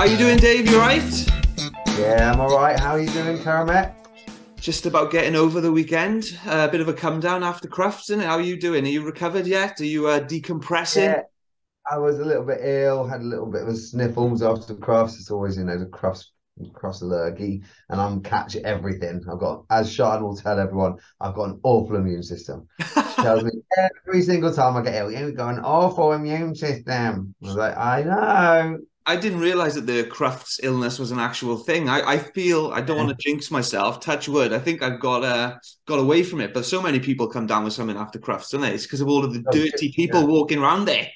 How you doing, Dave? You right? Yeah, I'm all right. How are you doing, Karamet? Just about getting over the weekend. Uh, a bit of a come down after Crufts, isn't it? How are you doing? Are you recovered yet? Are you uh, decompressing? Yeah, I was a little bit ill, had a little bit of a sniffles after Crufts. It's always, you know, the Crufts cross allergy, and I'm catch everything. I've got, as Sean will tell everyone, I've got an awful immune system. She tells me every single time I get ill, you've got an awful immune system. I was like, I know. I didn't realize that the Crufts illness was an actual thing. I, I feel I don't want to jinx myself. Touch wood. I think I've got uh, got away from it. But so many people come down with something after Crufts, don't they? It's because of all of the Oh, dirty people yeah. walking around there.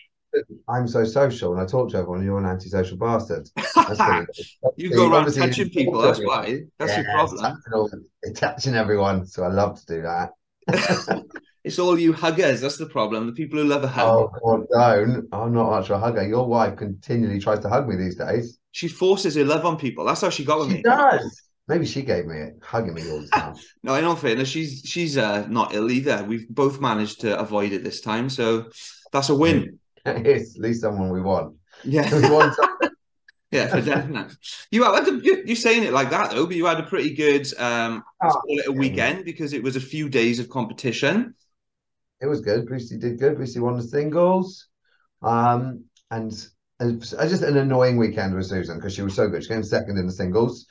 I'm so social, and I talk to everyone. You're an antisocial bastard. That's what it is. You go around touching people. That's why. That's your problem. Touching, touching everyone. So I love to do that. It's all you huggers. That's the problem. The people who love a hug. Oh, God, don't. I'm not much of a hugger. Your wife continually tries to hug me these days. She forces her love on people. That's how she got with She me. does. Maybe she gave me it, hugging me all the time. No, in all fairness, she's she's uh, not ill either. We've both managed to avoid it this time, so that's a win. it's at least someone we want. Yeah, We want yeah, for definite. You had a, you- you're saying it like that though, but you had a pretty good um, Oh, call it a weekend because it was a few days of competition. it was good. Brucey did good. Brucey won the singles. Um, and it just an annoying weekend with Susan because she was so good. She came second in the singles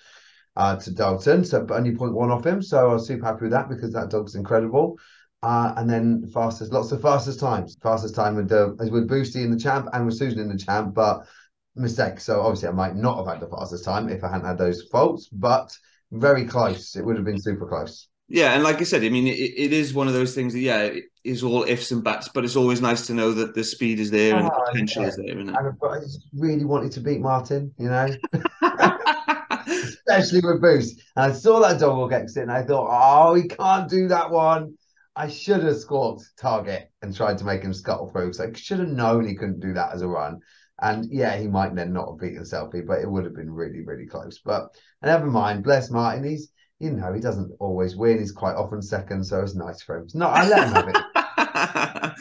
uh, to Dalton, so only point one off him. So I was super happy with that because that dog's incredible. Uh, and then fastest, lots of fastest times. Fastest time with uh, with Boosty in the champ and with Susan in the champ, but mistake. So obviously I might not have had the fastest time if I hadn't had those faults, but very close. It would have been super close. Yeah, and like I said, I mean, it, it is one of those things that yeah, it is all ifs and buts, but it's always nice to know that the speed is there and the Oh, potential yeah. is there, isn't it? And I just really wanted to beat Martin, you know. especially with Boost. And I saw that dog walk exit and I thought, oh, he can't do that one. I should have scored target and tried to make him scuttle through because I should have known he couldn't do that as a run. And yeah, he might then not have beaten Selfie, but it would have been really, really close. But never mind, bless Martin. He's, you know, he doesn't always win. He's quite often second, so it's nice for him. Not, I let him have it.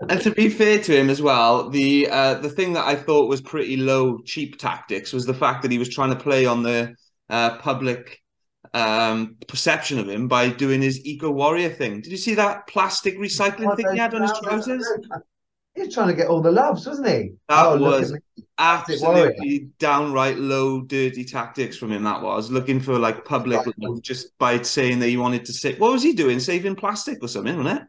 and to be fair to him as well, the uh, the thing that I thought was pretty low cheap tactics was the fact that he was trying to play on the uh, public um, perception of him by doing his eco warrior thing. Did you see that plastic recycling thing he had on his trousers? He was trying to get all the loves, wasn't he? That Oh, was at me. Plastic warrior. Absolutely downright low, dirty tactics from him. That was looking for like public love just by saying that he wanted to say. What was he doing? Saving plastic or something, wasn't it?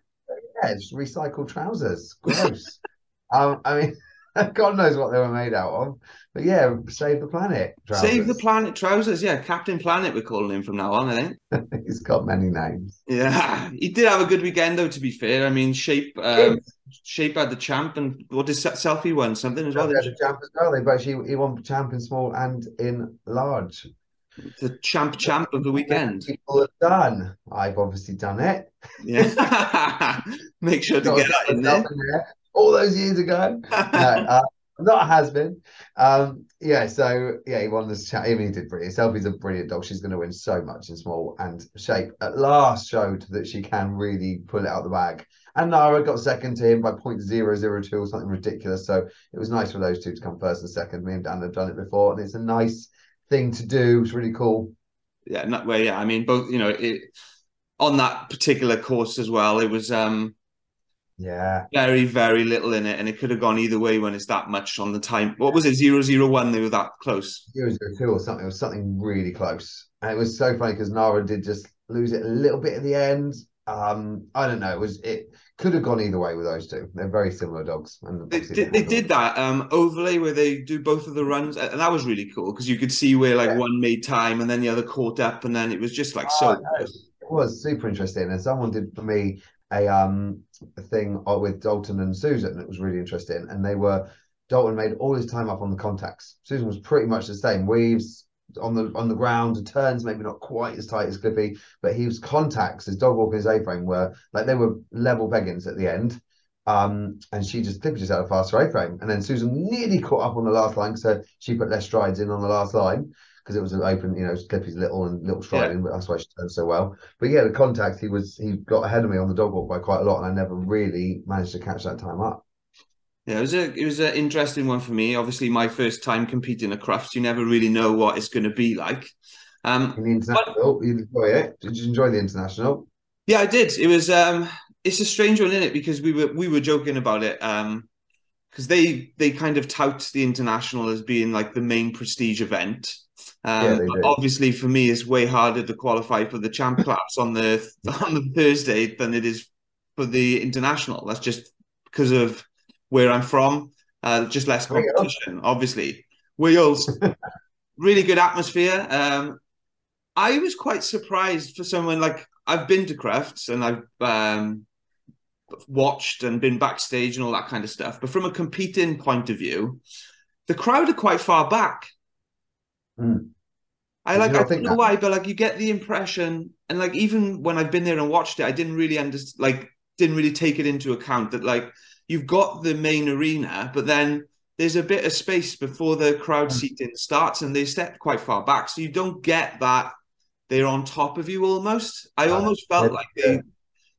Yeah, it's recycled trousers. Gross. um, I mean, God knows what they were made out of. But yeah, save the planet. Save the planet trousers. Yeah, Captain Planet. We're calling him from now on. I think. He's got many names. Yeah, he did have a good weekend though. To be fair, I mean, Shape um, Shape had the champ, and what did Selfie won something as well. They had the champ as well. They both he, he won champ in small and in large. The champ champ of the weekend. People have done. I've obviously done it. Yeah, make sure to get that in there. all those years ago. no, uh, not a has been. Um, yeah, so yeah, he won this chat. I mean, he did brilliant. Selfie's a brilliant dog. She's going to win so much in small and shape. At last, showed that she can really pull it out the bag. And Nara got second to him by 0.002 or something ridiculous. So it was nice for those two to come first and second. Me and Dan have done it before, and it's a nice thing to do. It's really cool. yeah, not well, yeah. I mean, both you know, it, on that particular course as well, it was um Yeah, very, very little in it, and it could have gone either way when it's that much on the time. What was it? Zero zero one. They were that close. 002 or something. It was something really close. And it was so funny because Nara did just lose it a little bit at the end. Um, I don't know. It was it could have gone either way with those two. They're very similar dogs. And They did, they did that um overlay where they do both of the runs, and that was really cool because you could see where like Yeah. one made time and then the other caught up, and then it was just like Oh, so. I. It was super interesting. And someone did for me a um a thing with Dalton and Susan. It was really interesting. And they were Dalton made all his time up on the contacts. Susan was pretty much the same. Weaves on the on the ground, turns maybe not quite as tight as Clippy, but he was contacts. His dog walking his A frame were like they were level beggins at the end. Um, and she just Clippy just had a faster A frame, and then Susan nearly caught up on the last line, so she put less strides in on the last line because it was an open, you know, Clippy's little and little striding, yeah. but that's why she turned so well. But yeah, the contact he was he got ahead of me on the dog walk by quite a lot, and I never really managed to catch that time up. Yeah, it was a it was an interesting one for me. Obviously, my first time competing at Crufts, you never really know what it's going to be like. Um, In the international, but, you enjoy it? Did you enjoy the international? Yeah, I did. It was um, it's a strange one in it because we were we were joking about it. Um, because they they kind of tout the international as being like the main prestige event. Um, yeah, obviously, for me, it's way harder to qualify for the champ class on the on the Thursday than it is for the international. That's just because of where I'm from, uh, just less competition, obviously. Wales, really good atmosphere. Um, I was quite surprised for someone like I've been to Crufts and I've um, watched and been backstage and all that kind of stuff. But from a competing point of view, the crowd are quite far back. Mm. I like I don't know that? why, but like you get the impression, and like even when I've been there and watched it, I didn't really understand, like didn't really take it into account that like you've got the main arena, but then there's a bit of space before the crowd mm. seating starts, and they step quite far back, so you don't get that they're on top of you almost. I uh, almost felt like they,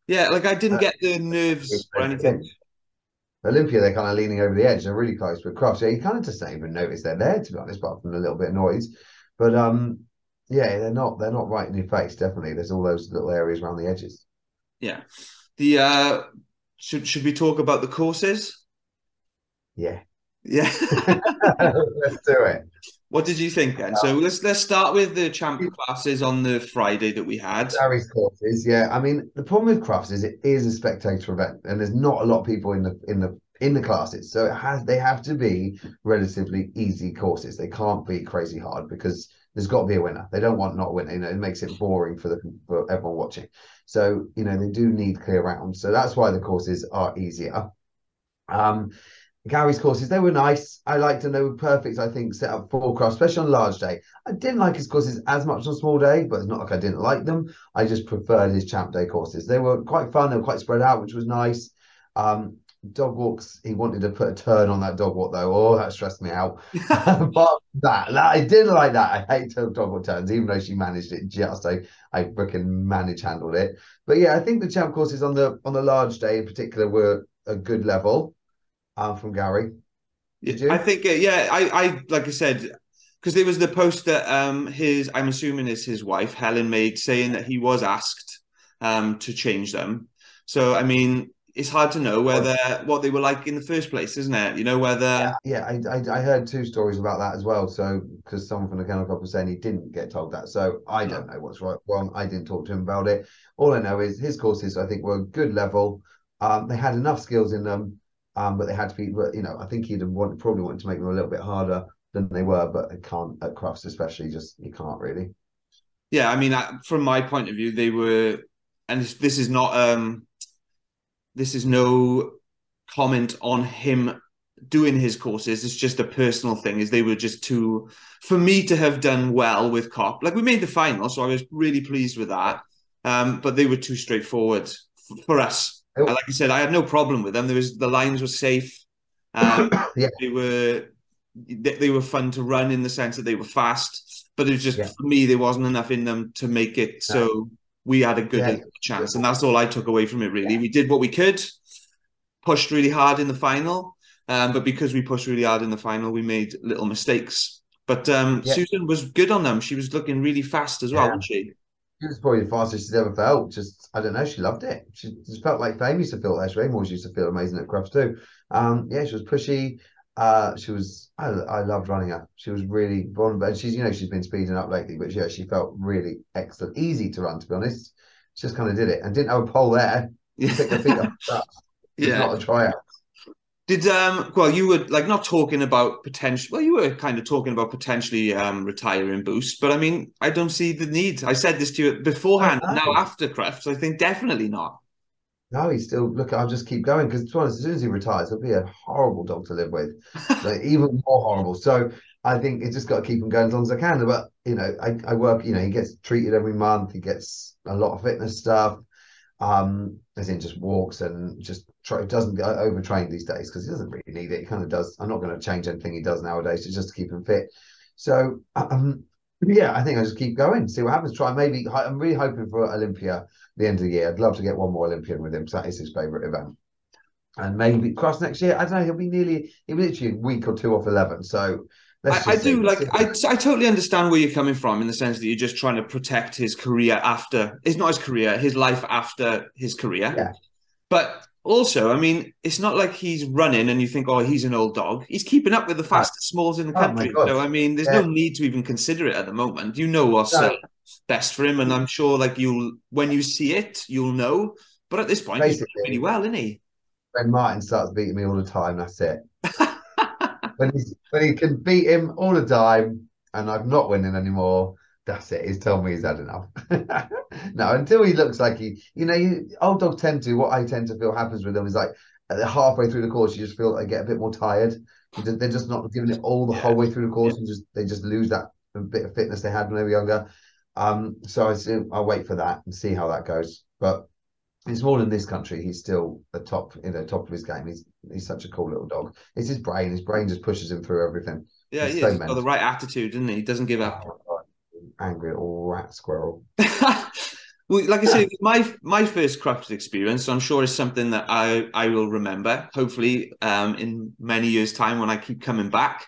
yeah, like I didn't uh, get the nerves or anything. Olympia, they're kind of leaning over the edge. They're really close, but Cross. yeah, you kind of just don't even notice they're there, to be honest, apart from a little bit of noise. But um, yeah, they're not they're not right in your face. Definitely, there's all those little areas around the edges. Yeah, the uh, should should we talk about the courses? Yeah. Yeah. Let's do it. What did you think then? So let's let's start with the champion classes on the Friday that we had. Gary's courses, yeah. I mean, the problem with Crufts is it is a spectator event, and there's not a lot of people in the in the in the classes, so it has they have to be relatively easy courses. They can't be crazy hard because there's got to be a winner. They don't want not winning. You know, it makes it boring for the for everyone watching. So you know they do need clear rounds. So that's why the courses are easier. Um, Gary's courses, they were nice. I liked them. they were perfect, I think, set up for Crufts, especially on large day. I didn't like his courses as much on small day, but it's not like I didn't like them. I just preferred his champ day courses. They were quite fun, they were quite spread out, which was nice. Um, dog walks, he wanted to put a turn on that dog walk though. Oh, that stressed me out. but that, that, I didn't like that. I hate dog walk turns, even though she managed it just. I I freaking manage handled it. But yeah, I think the champ courses on the on the large day in particular were a good level um, from Gary. Yeah, I think, uh, yeah, I, I, like I said, because there was the post that um, his, I'm assuming is his wife, Helen, made saying that he was asked um, to change them. So, I mean, it's hard to know whether what they were like in the first place, isn't it? You know whether. Yeah, yeah I, I, I heard two stories about that as well. So because someone from the Kennel Club was saying he didn't get told that, so I don't know what's right wrong. I didn't talk to him about it. All I know is his courses I think were good level. Um, they had enough skills in them um, but they had to be, you know, I think he'd have want, probably wanted to make them a little bit harder than they were, but they can't at Crufts, especially. Just you can't really. Yeah, I mean, from my point of view, they were, and this is not, um this is no comment on him doing his courses. It's just a personal thing. Is they were just too, for me to have done well with Cop. Like we made the final, so I was really pleased with that. Um, but they were too straightforward for us like I said, I had no problem with them. There was the lines were safe. Um, yeah. They were they, they, were fun to run in the sense that they were fast, but it was just yeah. for me there wasn't enough in them to make it no. so we had a good yeah. chance, and that's all I took away from it. Really, we did what we could, pushed really hard in the final, um, but because we pushed really hard in the final, we made little mistakes. But um, Susan was good on them. She was looking really fast as well, wasn't she? She was probably the fastest she's ever felt. Just I don't know, she loved it. She just felt like fame used to feel there. She used to feel amazing at Crufts too. Um, yeah, she was pushy. Uh, she was I, I loved running her. She was really vulnerable. And she's you know she's been speeding up lately, but yeah, she felt really excellent, easy to run. To be honest, she just kind of did it and didn't have a pole there. Yeah. Pick her feet up. yeah, not a tryout. Did um well you were like not talking about potential well you were kind of talking about potentially um retiring boost but I mean I don't see the need I said this to you beforehand now after Crufts I think definitely not no he's still look I'll just keep going because to honest as soon as he retires he'll be a horrible dog to live with like, even more horrible so I think it's just got to keep him going as long as I can but you know I, I work you know he gets treated every month he gets a lot of fitness stuff um, as in just walks and just try, doesn't get overtrain these days because he doesn't really need it. He kind of does. I'm not going to change anything he does nowadays. It's just to keep him fit. So um, yeah, I think I just keep going, see what happens. Try maybe. I'm really hoping for Olympia the end of the year. I'd love to get one more Olympian with him because that is his favourite event. And maybe Crufts next year. I don't know. He'll be nearly. He'll be literally a week or two off eleven. So I, I, do like I, I totally understand where you're coming from in the sense that you're just trying to protect his career after it's not his career, his life after his career. Yeah. But also, I mean, it's not like he's running and you think, oh, he's an old dog. He's keeping up with the fastest smalls in the oh country. Oh so I mean, there's yeah. no need to even consider it at the moment. You know what's no. Best for him, and I'm sure, like you'll when you see it, you'll know. But at this point, Basically, he's really well, isn't he? When Martin starts beating me all the time, that's it. when he's when he can beat him all the time, and I'm not winning anymore that's it. He's told me he's had enough. no, until he looks like he, you know, you, old dogs tend to. What I tend to feel happens with them is like halfway through the course, you just feel like they get a bit more tired. They're just not giving it all the yeah. whole way through the course, yeah. and just they just lose that bit of fitness they had when they were younger. Um, so I I'll wait for that and see how that goes. But it's more in this country. He's still a top, you know, top of his game. He's he's such a cool little dog. It's his brain. His brain just pushes him through everything. Yeah, he's so got the right attitude, doesn't he? He doesn't give up. Oh, angry little rat squirrel. well, like I said, my my first Crufts experience, so I'm sure is something that I I will remember. Hopefully, um, in many years' time when I keep coming back.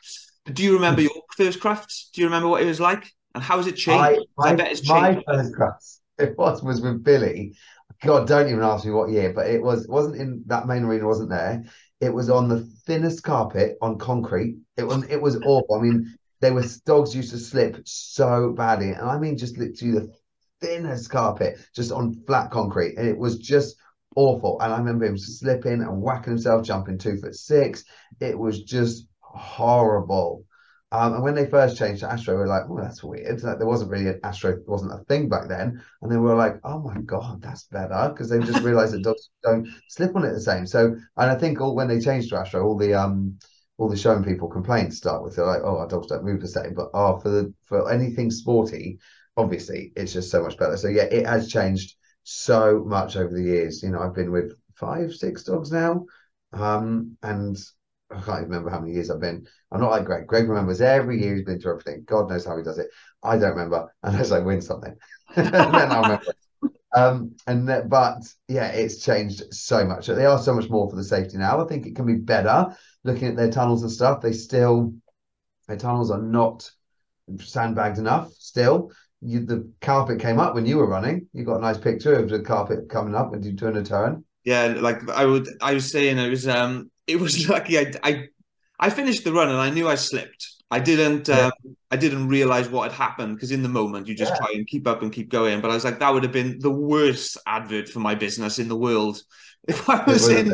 Do you remember your first Crufts? Do you remember what it was like, and how has it changed? Bet it's changed. My first Crufts, it was was with Billy. God, don't even ask me what year, but it was wasn't in that main arena. wasn't there. It was on the thinnest carpet on concrete. It was it was awful. I mean, they were dogs used to slip so badly, and I mean just literally the thinnest carpet, just on flat concrete, and it was just awful. And I remember him slipping and whacking himself, jumping two foot six. It was just horrible. Um, and when they first changed to Astro, we were like, "Oh, that's weird." Like there wasn't really an Astro, wasn't a thing back then. And then we were like, "Oh my god, that's better," because they just realised that dogs don't slip on it the same. So, and I think all when they changed to Astro, all the um all the showing people complaints start with. They're like, oh, our dogs don't move the same. But oh, for the for anything sporty, obviously it's just so much better. So yeah, it has changed so much over the years. You know, I've been with five, six dogs now. Um, and I can't remember how many years I've been. I'm not like Greg. Greg remembers every year he's been through everything. God knows how he does it. I don't remember unless I win something. then I'll remember. Um, and that, but yeah, it's changed so much. They are so much more for the safety now. I think it can be better looking at their tunnels and stuff. They still their tunnels are not sandbagged enough. Still, you, the carpet came up when you were running. You got a nice picture of the carpet coming up when you turn a turn. Yeah, like I would. I was saying, it was um, it was lucky. I I I finished the run and I knew I slipped I didn't yeah. um, I didn't realize what had happened because in the moment you just yeah. try and keep up and keep going. But I was like, that would have been the worst advert for my business in the world if I was in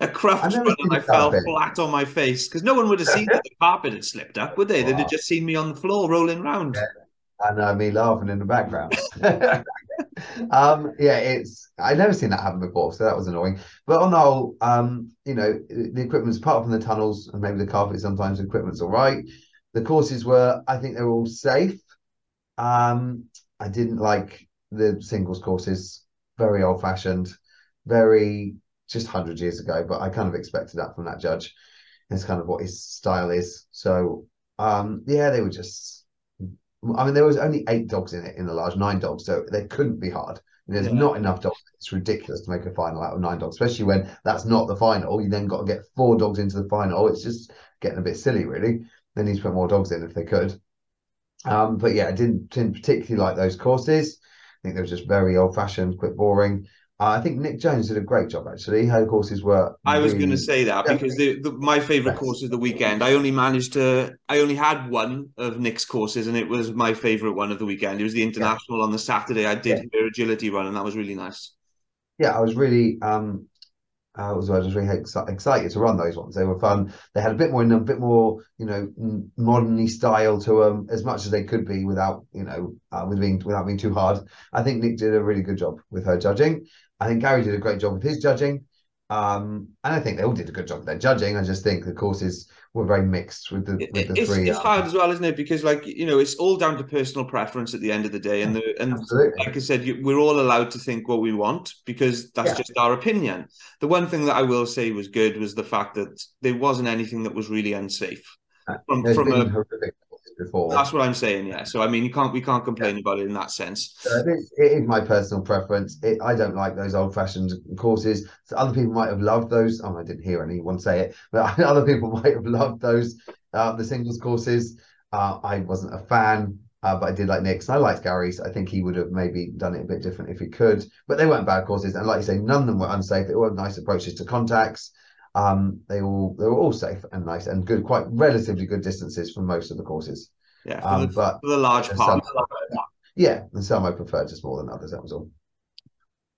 a Crufts run and I fell flat on my face because no one would have seen that the carpet had slipped up, would they? Wow. They'd have just seen me on the floor rolling around. Yeah. And uh, me laughing in the background. Um, yeah, it's I've never seen that happen before, so that was annoying. But on the whole, um, you know, the equipment's apart from the tunnels and maybe the carpet, sometimes the equipment's all right. The courses were, I think, they were all safe. Um, I didn't like the singles courses, very old fashioned, very just hundred years ago. But I kind of expected that from that judge. It's kind of what his style is. So um, yeah, they were just. I mean, there was only eight dogs in it in the large, nine dogs, so they couldn't be hard. there's yeah. not enough dogs. It's ridiculous to make a final out of nine dogs, especially when that's not the final. You then got to get four dogs into the final. It's just getting a bit silly, really. They need to put more dogs in if they could. Um, but yeah, I didn't, didn't particularly like those courses. I think they were just very old fashioned, quite boring. Uh, I think Nick Jones did a great job actually. Her courses were. I was going to say that because the, the, my favorite course of the weekend. I only managed to. I only had one of Nick's courses, and it was my favorite one of the weekend. It was the international yeah. on the Saturday. I did yeah. her agility run, and that was really nice. Yeah, I was really um, I was, I was really excited to run those ones. They were fun. They had a bit more, a bit more, you know, moderny style to them, as much as they could be without, you know, uh, with being without being too hard. I think Nick did a really good job with her judging. I think Gary did a great job with his judging. Um, and I think they all did a good job with their judging. I just think the courses were very mixed with the, with the it's, three. It's hard as well, isn't it? Because like you know, it's all down to personal preference at the end of the day, and the and Absolutely. like I said, you, we're all allowed to think what we want because that's yeah. just our opinion. The one thing that I will say was good was the fact that there wasn't anything that was really unsafe. Uh, from from a horrific before. That's what I'm saying. Yeah. So I mean, you can't we can't complain about it in that sense. So it, is, it is my personal preference. It, I don't like those old-fashioned courses. So other people might have loved those. Oh, I didn't hear anyone say it, but other people might have loved those uh, the singles courses. Uh, I wasn't a fan. Uh, but I did like Nick's. I liked Gary's. I think he would have maybe done it a bit different if he could. But they weren't bad courses, and like you say, none of them were unsafe. They were nice approaches to contacts. Um, they all they were all safe and nice and good, quite relatively good distances from most of the courses. Yeah, for, um, the, but for the large part. Some, yeah, and some I preferred just more than others. That was all.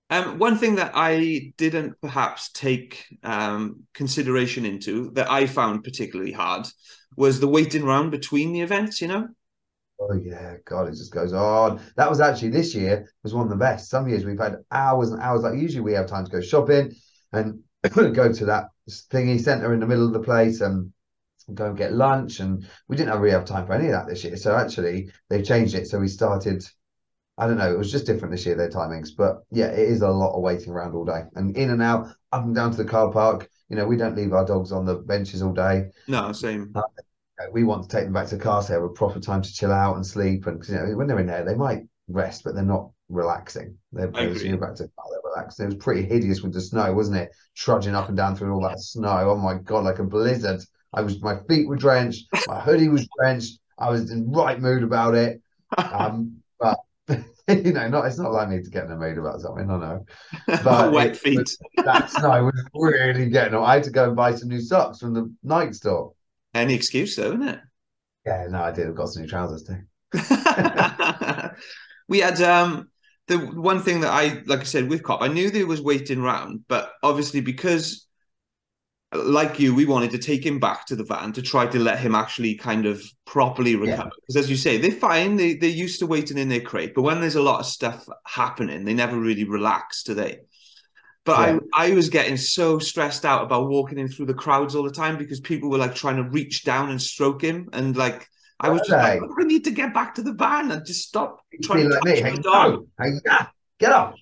Um, one thing that I didn't perhaps take um, consideration into that I found particularly hard was the waiting round between the events. You know, Oh yeah, God, it just goes on. That was actually this year was one of the best. Some years we've had hours and hours. Like usually we have time to go shopping and go to that thingy centre in the middle of the place and go and get lunch. And we didn't have really have time for any of that this year. So actually they've changed it. So we started. I don't know. It was just different this year their timings, but yeah, it is a lot of waiting around all day and in and out, up and down to the car park. You know, we don't leave our dogs on the benches all day. No, same. Uh, we want to take them back to the car so they have a proper time to chill out and sleep. And you know, when they're in there, they might rest, but they're not relaxing. They're you're back to the car, It was pretty hideous with the snow, wasn't it? Trudging up and down through all that snow. Oh my god, like a blizzard. I was my feet were drenched, my hoodie was drenched. I was in the right mood about it. Um, but you know, not it's not like me to get in a mood about something. I know, but wet it, feet. that snow was really getting. I had to go and buy some new socks from the night store. Any excuse, though, isn't it? Yeah, no, I did. I've got some new trousers too. we had um the one thing that I like I said with Cop, I knew there was waiting round, but obviously because like you, we wanted to take him back to the van to try to let him actually kind of properly recover. Because yeah. as you say, they're fine, they they're used to waiting in their crate, but when there's a lot of stuff happening, they never really relax, do they? But yeah. I, I was getting so stressed out about walking in through the crowds all the time because people were like trying to reach down and stroke him. And like, I was just like, I need to get back to the van and just stop trying to touch me. Hey, dog. Hey, yeah, get off.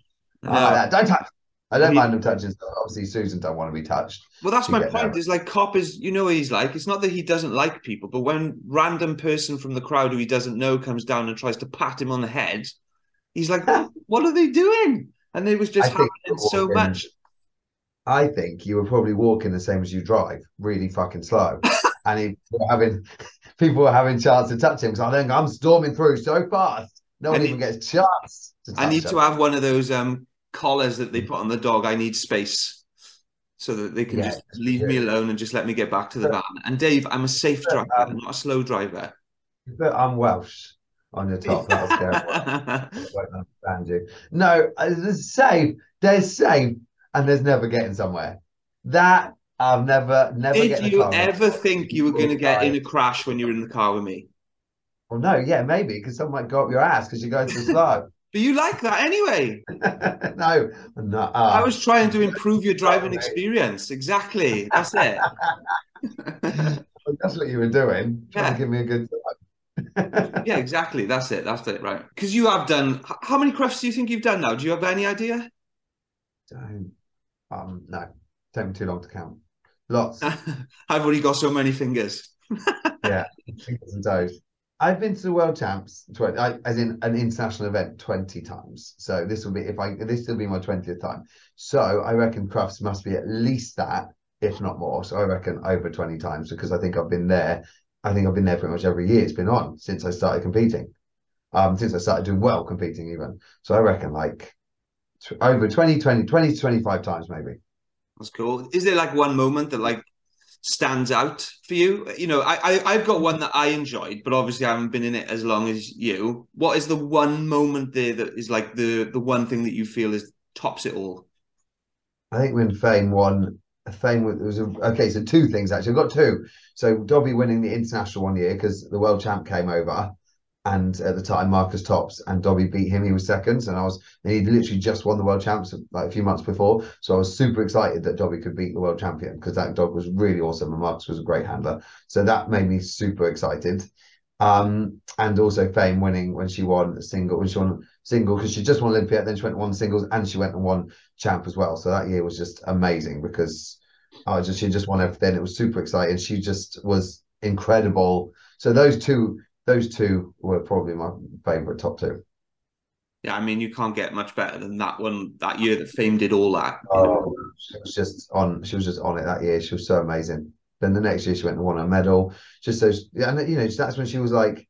No. Uh, don't touch. I don't mind him touching stuff. Obviously, Susan don't want to be touched. Well, that's my point. Is like cop is, you know, what he's like. It's not that he doesn't like people, but when random person from the crowd who he doesn't know comes down and tries to pat him on the head, he's like, "What are they doing?" and it was just happening so much. I think you were probably walking the same as you drive, really fucking slow, and he were having people were having chance to touch him. So I think I'm storming through so fast, no one even gets a chance. I need him. to have one of those um, collars that they put on the dog. I need space so that they can yeah, just leave me alone and just let me get back to the van. And Dave, I'm a safe driver, um, not a slow driver. But I'm Welsh on your top. Scare I won't understand you. No, uh, there's safe. There's safe, and there's never getting somewhere. That I've never, never. Did you ever think you were going to get in a crash when you were in the car with me? Well, no, yeah, maybe because someone might go up your ass because you're going too slow. but you like that anyway. no, no. Uh, I was trying to improve your driving experience. Exactly. That's it. That's what you were doing. Trying yeah. to give me a good time yeah, exactly. That's it. That's it. Right. Because you have done. How many crufts do you think you've done now? Do you have any idea? Don't. Um. No. Take me too long to count. Lots. I've already got so many fingers. yeah, fingers and toes. I've been to the World Champs, 20, I, as in an international event, twenty times. So this will be if I this will be my twentieth time. So I reckon crufts must be at least that, if not more. So I reckon over twenty times because I think I've been there I think I've been there pretty much every year. It's been on since I started competing. Um, since I started doing well competing even. So I reckon like t- over 20, 20, 20 to 25 times maybe. That's cool. Is there like one moment that like stands out for you? You know, I, I have got one that I enjoyed, but obviously I haven't been in it as long as you. What is the one moment there that is like the the one thing that you feel is tops it all? I think when Fame won Fame was a, okay. So two things actually. I've got two. So Dobby winning the international one year because the world champ came over, and at the time Marcus Tops and Dobby beat him. He was second, and I was he literally just won the world champs like a few months before. So I was super excited that Dobby could beat the world champion because that dog was really awesome and Marcus was a great handler. So that made me super excited. Um, and also Fame winning when she won single when she won single because she just won Olympia, then she went and won singles and she went and won champ as well. So that year was just amazing because I just she just won everything. It was super exciting. She just was incredible. So those two those two were probably my favourite top two. Yeah, I mean, you can't get much better than that one that year that Fame did all that. Oh, she was just on. She was just on it that year. She was so amazing. Then the next year she went and won a medal. Just so, yeah, and you know, that's when she was like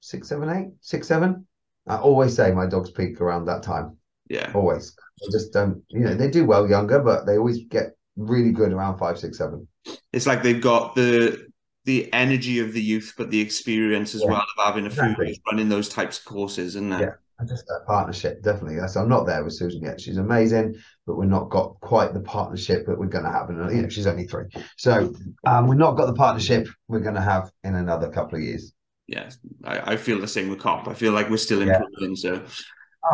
six, seven, eight, six, seven. I always say my dogs peak around that time. Yeah, always. I just don't. You know, they do well younger, but they always get really good around five, six, seven. It's like they've got the the energy of the youth, but the experience as yeah, well of having a exactly. few years running those types of courses, and yeah, just a partnership, definitely. So I'm not there with Susan yet. She's amazing, but we're not got quite the partnership that we're going to have. And you know, she's only three, so um, we've not got the partnership we're going to have in another couple of years. Yeah, I, I feel the same with Cop. I feel like we're still improving. Yeah. So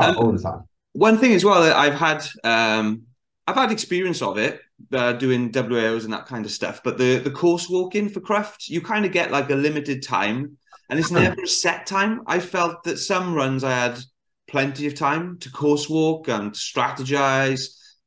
oh, um, all the time. One thing as well that I've had, um, I've had experience of it uh, doing WAOs and that kind of stuff. But the the course walking for craft, you kind of get like a limited time, and it's never a set time. I felt that some runs I had plenty of time to course walk and strategize.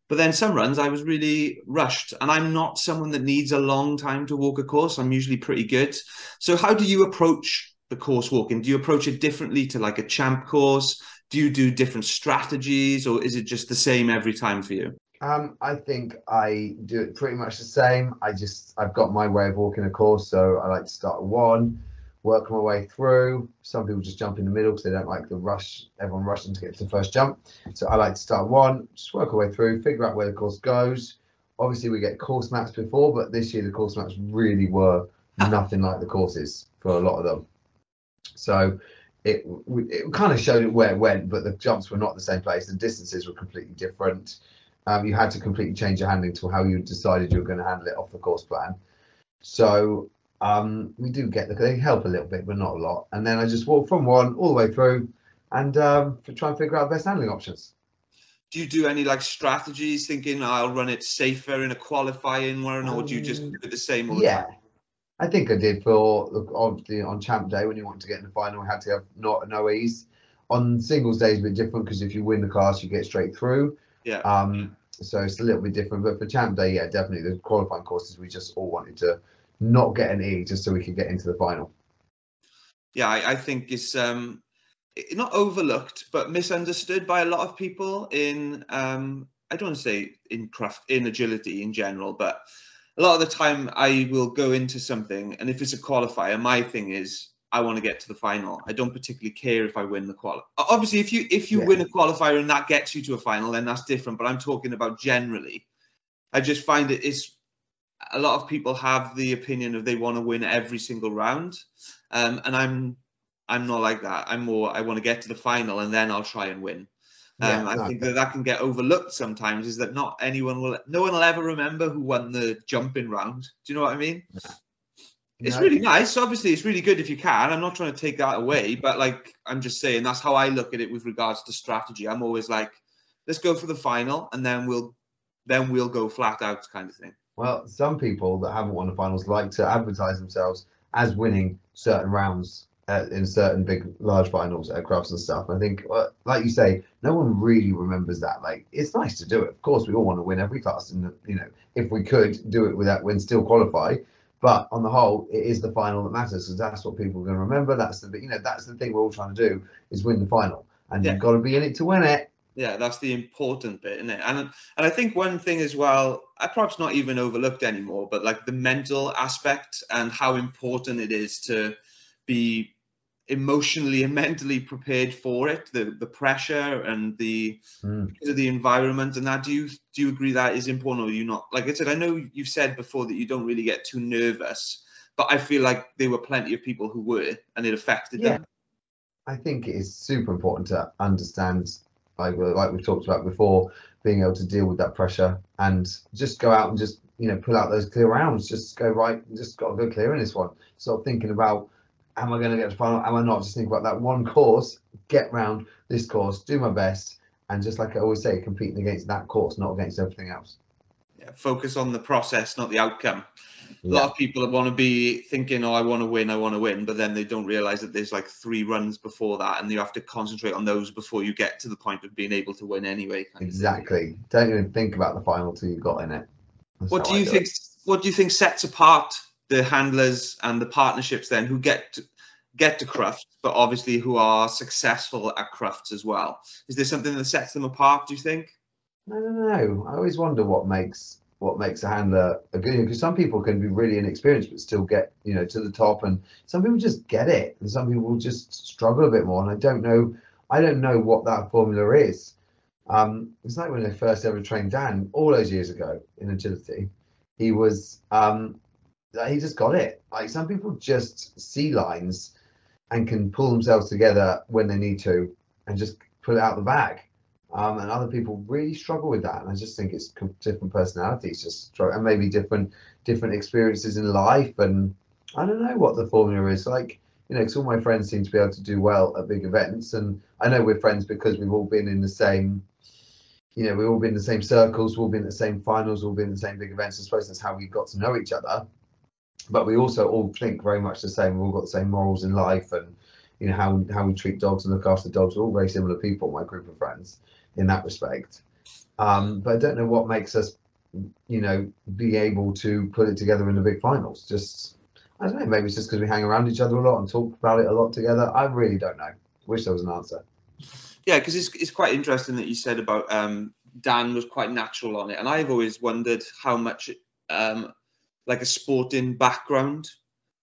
But then some runs I was really rushed, and I'm not someone that needs a long time to walk a course. I'm usually pretty good. So, how do you approach the course walking? Do you approach it differently to like a champ course? Do you do different strategies, or is it just the same every time for you? Um, I think I do it pretty much the same. I just I've got my way of walking a course, so I like to start at one, work my way through. Some people just jump in the middle because they don't like the rush, everyone rushing to get to the first jump. So I like to start one, just work our way through, figure out where the course goes. Obviously, we get course maps before, but this year the course maps really were nothing like the courses for a lot of them. So it it kind of showed it where it went, but the jumps were not the same place. The distances were completely different um, you had to completely change your handling to how you decided you were going to handle it off the course plan. So um, we do get the, they help a little bit, but not a lot. And then I just walk from one all the way through and um, try and figure out the best handling options. Do you do any like strategies thinking I'll run it safer in a qualifying one, or do you just um, do the same all yeah. the time? I think I did for on, on champ day when you wanted to get in the final, we had to have not no ease. On singles days, a bit different because if you win the class, you get straight through. Yeah. Um, so it's a little bit different. But for Champ Day, yeah, definitely the qualifying courses, we just all wanted to not get an E just so we could get into the final. Yeah, I, I think it's um, not overlooked, but misunderstood by a lot of people in um, I don't want to say in craft in agility in general, but a lot of the time I will go into something, and if it's a qualifier, my thing is I want to get to the final. I don't particularly care if I win the qual. Obviously, if you if you yeah. win a qualifier and that gets you to a final, then that's different. But I'm talking about generally. I just find it is a lot of people have the opinion of they want to win every single round, um, and I'm I'm not like that. I'm more I want to get to the final and then I'll try and win. Um, yeah, I think that that can get overlooked sometimes. Is that not anyone will no one will ever remember who won the jumping round? Do you know what I mean? It's really nice. Obviously, it's really good if you can. I'm not trying to take that away, but like I'm just saying, that's how I look at it with regards to strategy. I'm always like, let's go for the final, and then we'll then we'll go flat out, kind of thing. Well, some people that haven't won the finals like to advertise themselves as winning certain rounds at, in certain big, large finals at Crufts and stuff. I think, well, like you say, no one really remembers that. Like, it's nice to do it. Of course, we all want to win every class, and you know, if we could do it without win, still qualify. But on the whole, it is the final that matters because that's what people are going to remember. That's the you know that's the thing we're all trying to do is win the final, and yeah. you've got to be in it to win it. Yeah, that's the important bit, isn't it? And and I think one thing as well, I perhaps not even overlooked anymore, but like the mental aspect and how important it is to be emotionally and mentally prepared for it the the pressure and the mm. the environment and that do you do you agree that is important or you not like i said i know you've said before that you don't really get too nervous but i feel like there were plenty of people who were and it affected yeah. them i think it is super important to understand like like we've talked about before being able to deal with that pressure and just go out and just you know pull out those clear rounds just go right just got to go clear in this one stop thinking about am I going to get to final? Am I not? Just think about that one course, get round this course, do my best, and just like I always say, competing against that course, not against everything else. Yeah, focus on the process, not the outcome. Yeah. A lot of people want to be thinking, "Oh, I want to win, I want to win," but then they don't realize that there's like three runs before that, and you have to concentrate on those before you get to the point of being able to win anyway. Exactly. Don't even think about the final till you got in it. That's what do you do think? It. What do you think sets apart the handlers and the partnerships then who get to, get to Crufts, but obviously who are successful at Crufts as well. Is there something that sets them apart? Do you think? I don't know. I always wonder what makes what makes a handler a good one because some people can be really inexperienced but still get you know to the top and some people just get it and some people just struggle a bit more and i don't know i don't know what that formula is um it's like when i first ever trained dan all those years ago in agility he was um he just got it like some people just see lines and can pull themselves together when they need to and just pull it out the bag um, and other people really struggle with that. And I just think it's different personalities, just and maybe different different experiences in life. And I don't know what the formula is like. You know, because all my friends seem to be able to do well at big events, and I know we're friends because we've all been in the same. You know, we've all been in the same circles, we've all been in the same finals, we've all been in the same big events. I suppose that's how we got to know each other. But we also all think very much the same. We've all got the same morals in life, and you know how how we treat dogs and look after dogs. We're all very similar people, my group of friends in that respect. Um, but I don't know what makes us, you know, be able to put it together in the big finals. Just, I don't know, maybe it's just because we hang around each other a lot and talk about it a lot together. I really don't know. Wish there was an answer. Yeah, because it's, it's quite interesting that you said about um, Dan was quite natural on it. And I've always wondered how much um, like a sporting background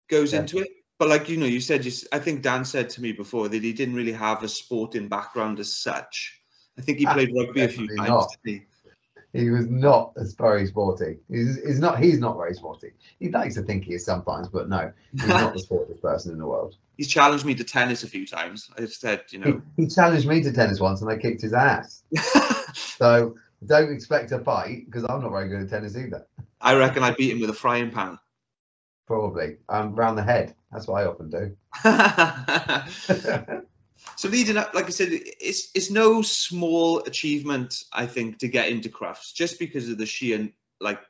goes yeah. into it. But like, you know, you said, you, I think Dan said to me before that he didn't really have a sporting background as such. I think he played rugby a few times. Not. He? he? was not as very sporty. He's, he's not. He's not very sporty. He likes to think he is sometimes, but no, he's not the sportiest person in the world. He's challenged me to tennis a few times. I've said, you know, he, he challenged me to tennis once, and I kicked his ass. so don't expect a fight because I'm not very good at tennis either. I reckon I beat him with a frying pan. Probably um, round the head. That's what I often do. so leading up, like I said, it's it's no small achievement, I think, to get into Crufts just because of the sheer like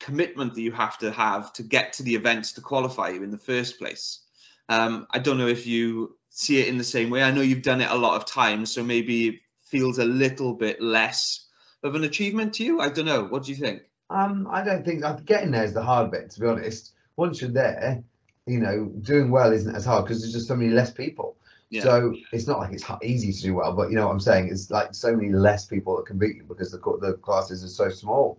commitment that you have to have to get to the events to qualify you in the first place. Um, I don't know if you see it in the same way. I know you've done it a lot of times, so maybe it feels a little bit less of an achievement to you. I don't know. What do you think? Um, I don't think getting there is the hard bit, to be honest. Once you're there, you know, doing well isn't as hard because there's just so many less people. Yeah. So it's not like it's easy to do well, but you know what I'm saying? It's like so many less people that can beat you because the the classes are so small.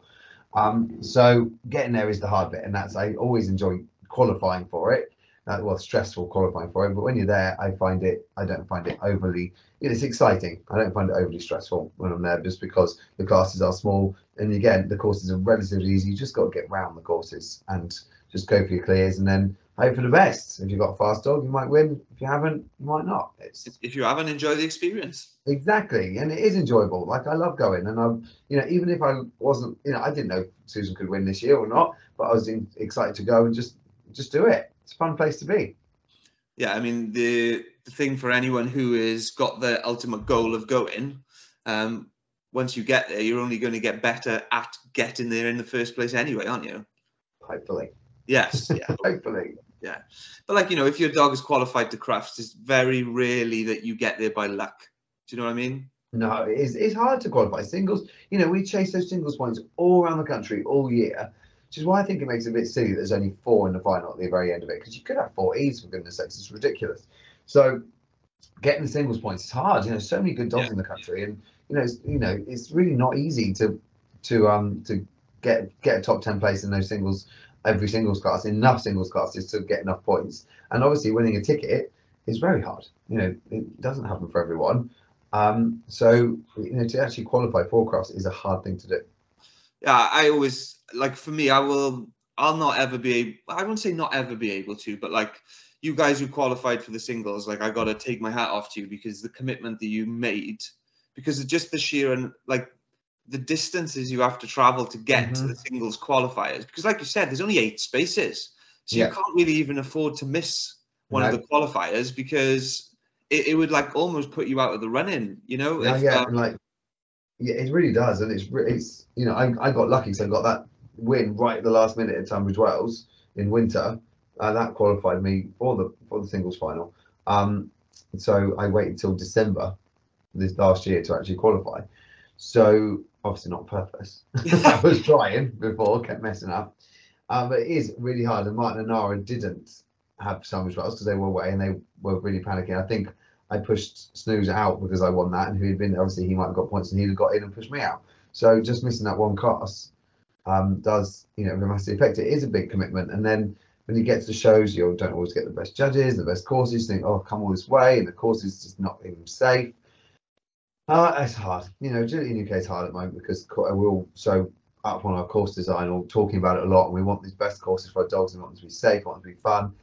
Um, so getting there is the hard bit, and that's I always enjoy qualifying for it. Uh, well, stressful qualifying for it, but when you're there, I find it. I don't find it overly. You know, it's exciting. I don't find it overly stressful when I'm there, just because the classes are small, and again, the courses are relatively easy. You just got to get round the courses and just go for your clears, and then hope for the best. If you've got a fast dog, you might win. If you haven't, you might not. It's if you haven't, enjoy the experience. Exactly, and it is enjoyable. Like I love going, and I'm, you know, even if I wasn't, you know, I didn't know Susan could win this year or not, but I was in, excited to go and just just do it. It's a fun place to be. Yeah, I mean the the thing for anyone who has got the ultimate goal of going. Um, once you get there, you're only going to get better at getting there in the first place anyway, aren't you? Hopefully. Yes. Yeah. Hopefully. Yeah. But like, you know, if your dog is qualified to Crufts, it's very rarely that you get there by luck. Do you know what I mean? No, it's, it's hard to qualify singles. You know, we chase those singles points all around the country all year, which is why I think it makes it a bit silly that there's only four in the final at the very end of it, because you could have four E's for goodness sakes. It's ridiculous. So getting the singles points is hard. You know, so many good dogs yeah. in the country, and you know, it's, you know, it's really not easy to to um to get get a top ten place in those singles every singles class, enough singles classes to get enough points. And obviously, winning a ticket is very hard. You know, it doesn't happen for everyone. Um, so you know, to actually qualify for Crufts is a hard thing to do. Yeah, I always like for me, I will. I'll not ever be. I won't say not ever be able to, but like you guys who qualified for the singles, like I got to take my hat off to you because the commitment that you made, because of just the sheer and like the distances you have to travel to get mm-hmm. to the singles qualifiers. Because, like you said, there's only eight spaces, so yeah. you can't really even afford to miss one no. of the qualifiers because it, it, would like almost put you out of the running. You know? Yeah, if, yeah, um, like yeah, it really does, and it's it's you know I, I got lucky, so I got that win right at the last minute at Tunbridge Wells in winter. and that qualified me for the for the singles final. Um, so I waited till December this last year to actually qualify. So obviously not purpose. I was trying before, kept messing up. Um, but it is really hard, and Martin and Nara didn't have as well because they were away and they were really panicking. I think I pushed Snooze out because I won that, and who had been obviously he might have got points and he'd have got in and pushed me out. So just missing that one class um, does you know have a massive effect. It is a big commitment, and then when you get to the shows, you don't always get the best judges, the best courses. You think, oh, come all this way, and the course is just not even safe. Uh, it's hard, you know. Agility in the UK is hard at the moment because we're all so up on our course design or talking about it a lot, and we want these best courses for our dogs. We want them to be safe, want them to be fun.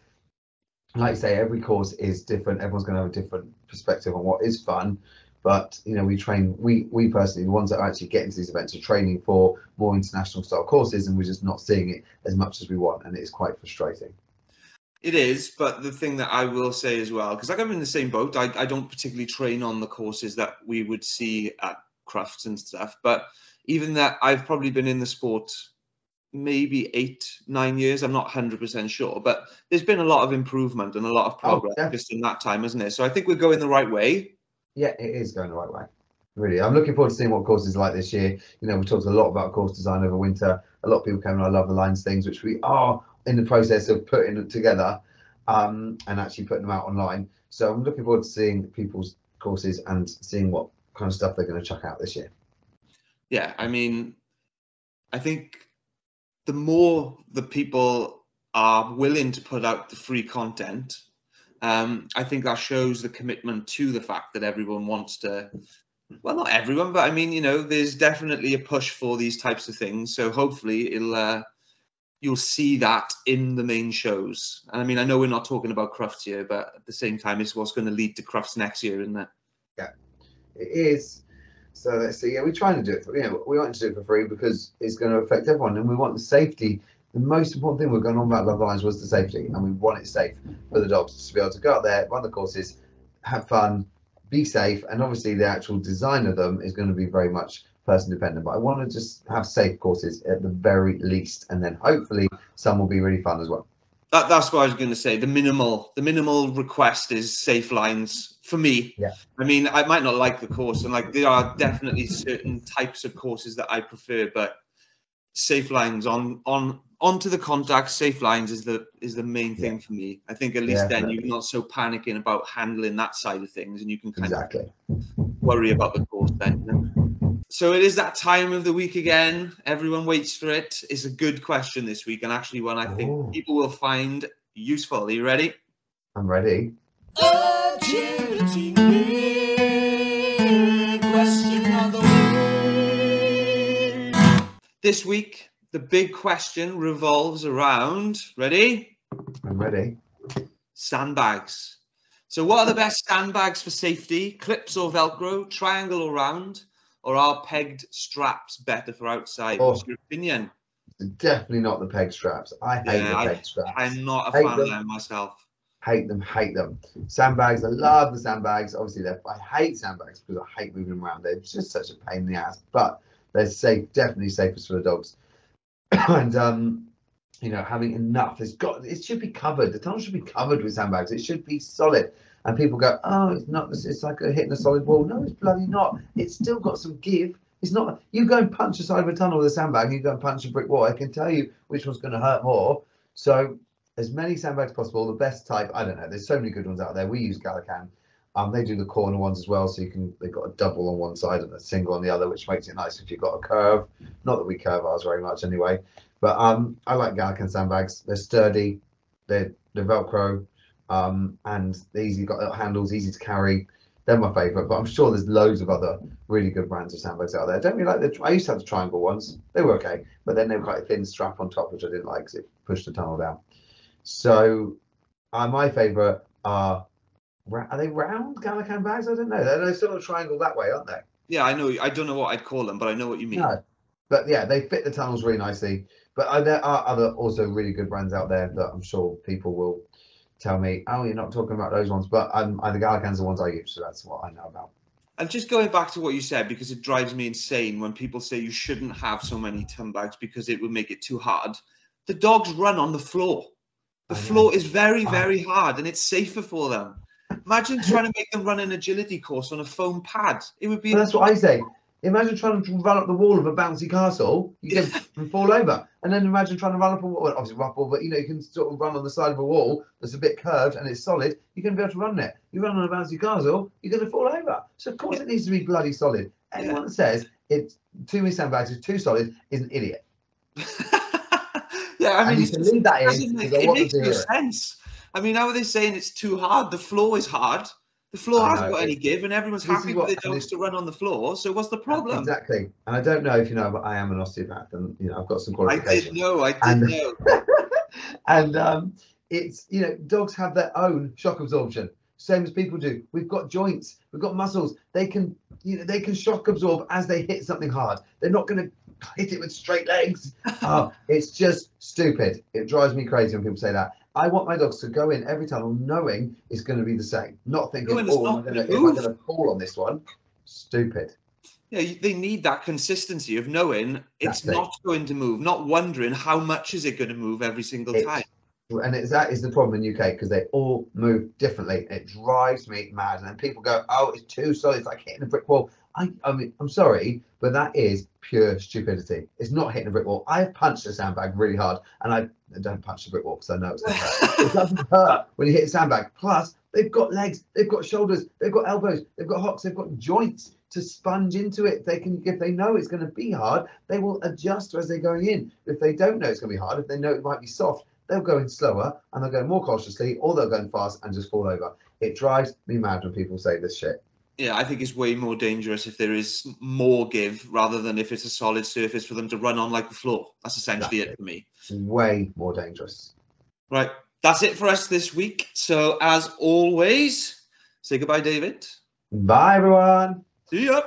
Like you say, every course is different. Everyone's going to have a different perspective on what is fun. But you know, we train. We we personally, the ones that are actually getting to these events, are training for more international style courses, and we're just not seeing it as much as we want, and it is quite frustrating. It is, but the thing that I will say as well, because like I'm in the same boat, I, I don't particularly train on the courses that we would see at Crufts and stuff. But even that, I've probably been in the sport maybe eight, nine years. I'm not 100% sure, but there's been a lot of improvement and a lot of oh, progress oh, just in that time, isn't it? So I think we're going the right way. Yeah, it is going the right way. Really, I'm looking forward to seeing what courses like this year. You know, we talked a lot about course design over winter. A lot of people came and I love the lines things, which we are in the process of putting it together um, and actually putting them out online. So I'm looking forward to seeing people's courses and seeing what kind of stuff they're going to chuck out this year. Yeah, I mean, I think the more the people are willing to put out the free content, um, I think that shows the commitment to the fact that everyone wants to. Well, not everyone, but I mean, you know, there's definitely a push for these types of things. So hopefully, it'll uh, you'll see that in the main shows. And I mean, I know we're not talking about Crufts here, but at the same time, it's what's going to lead to Crufts next year, isn't it? Yeah, it is. So let's see. Yeah, we're trying to do it. For, you know, we want to do it for free because it's going to affect everyone, and we want the safety the most important thing we're going on about Love Lines was the safety, and we want it safe for the dogs to be able to go out there, run the courses, have fun, be safe, and obviously the actual design of them is going to be very much person dependent. But I want to just have safe courses at the very least, and then hopefully some will be really fun as well. That, that's what I was going to say. The minimal, the minimal request is safe lines for me. Yeah. I mean, I might not like the course, and like there are definitely certain types of courses that I prefer, but safe lines on on onto the contact safe lines is the is the main thing yeah. for me i think at least yeah, then you're not so panicking about handling that side of things and you can kind exactly. of worry about the course then so it is that time of the week again everyone waits for it it's a good question this week and actually one i think oh. people will find useful are you ready i'm ready This week, the big question revolves around ready? I'm ready. Sandbags. So, what are the best sandbags for safety? Clips or Velcro, triangle or round, or are pegged straps better for outside? Oh, What's your opinion? Definitely not the peg straps. I hate yeah, the peg straps. I'm not a hate fan them. of them myself. Hate them, hate them. Sandbags, I love the sandbags. Obviously, they're, I hate sandbags because I hate moving them around. They're just such a pain in the ass. But they're safe, definitely safest for the dogs. and um, you know, having enough. It's got. It should be covered. The tunnel should be covered with sandbags. It should be solid. And people go, oh, it's not. It's like a hitting a solid wall. No, it's bloody not. It's still got some give. It's not. You go and punch the side of a tunnel with a sandbag. You go and punch a brick wall. I can tell you which one's going to hurt more. So as many sandbags possible. The best type. I don't know. There's so many good ones out there. We use Gallican. Um, they do the corner ones as well, so you can they've got a double on one side and a single on the other, which makes it nice if you've got a curve. Not that we curve ours very much anyway, but um, I like Gallican sandbags. They're sturdy, they're they're Velcro, um, and easy got handles, easy to carry. They're my favourite, but I'm sure there's loads of other really good brands of sandbags out there. I don't really like the. I used to have the triangle ones; they were okay, but then they were quite a thin strap on top, which I didn't like because it pushed the tunnel down. So, uh, my favourite are are they round Gallican bags? I don't know. They're sort of triangle that way, aren't they? Yeah, I know. I don't know what I'd call them, but I know what you mean. No. But yeah, they fit the tunnels really nicely. But uh, there are other also really good brands out there that I'm sure people will tell me, oh, you're not talking about those ones. But um, the Gallicans are the ones I use, so that's what I know about. And just going back to what you said, because it drives me insane when people say you shouldn't have so many ton bags because it would make it too hard. The dogs run on the floor. The floor is very, very hard and it's safer for them. Imagine trying to make them run an agility course on a foam pad. It would be. Well, that's what I say. Imagine trying to run up the wall of a bouncy castle, you can and fall over. And then imagine trying to run up a wall, obviously rough wall, but you know, you can sort of run on the side of a wall that's a bit curved and it's solid, you're going to be able to run it. You run on a bouncy castle, you're going to fall over. So, of course, it needs to be bloody solid. Anyone that says it's too many sandbags is too solid is an idiot. yeah, I And mean, you can leave that in make, it makes no sense. I mean, how are they saying it's too hard? The floor is hard. The floor hasn't got any give, and everyone's this happy what- their dogs to run on the floor. So what's the problem? Exactly. And I don't know if you know, but I am an osteopath and, you know, I've got some I qualifications. did know. I did And- know. and um, it's you know dogs have their own shock absorption same as people do we've got joints we've got muscles they can you know they can shock absorb as they hit something hard they're not going to hit it with straight legs oh, it's just stupid it drives me crazy when people say that i want my dogs to go in every tunnel knowing it's going to be the same not thinking it's oh am I not gonna, gonna am going to fall on this one stupid Yeah, they need that consistency of knowing it's That's it. not going to move, not wondering how much is it going to move every single It's- time. and that is the problem in UK because they all move differently. It drives me mad. And then people go, "Oh, it's too solid. It's like hitting a brick wall." I, I mean, I'm sorry, but that is pure stupidity. It's not hitting a brick wall. I've punched a sandbag really hard, and I, don't punch the brick wall because I know it's going to hurt. it doesn't hurt when you hit a sandbag. Plus, they've got legs, they've got shoulders, they've got elbows, they've got hocks, they've got joints to sponge into it. They can, if they know it's going to be hard, they will adjust as they're going in. If they don't know it's going to be hard, if they know it might be soft, they'll go in slower and they'll go more cautiously, or they'll go in fast and just fall over. It drives me mad when people say this shit. Yeah, I think it's way more dangerous if there is more give rather than if it's a solid surface for them to run on like the floor. That's essentially it for me. It's way more dangerous. Right, that's it for us this week. So as always, say goodbye, David. Bye, everyone. See ya.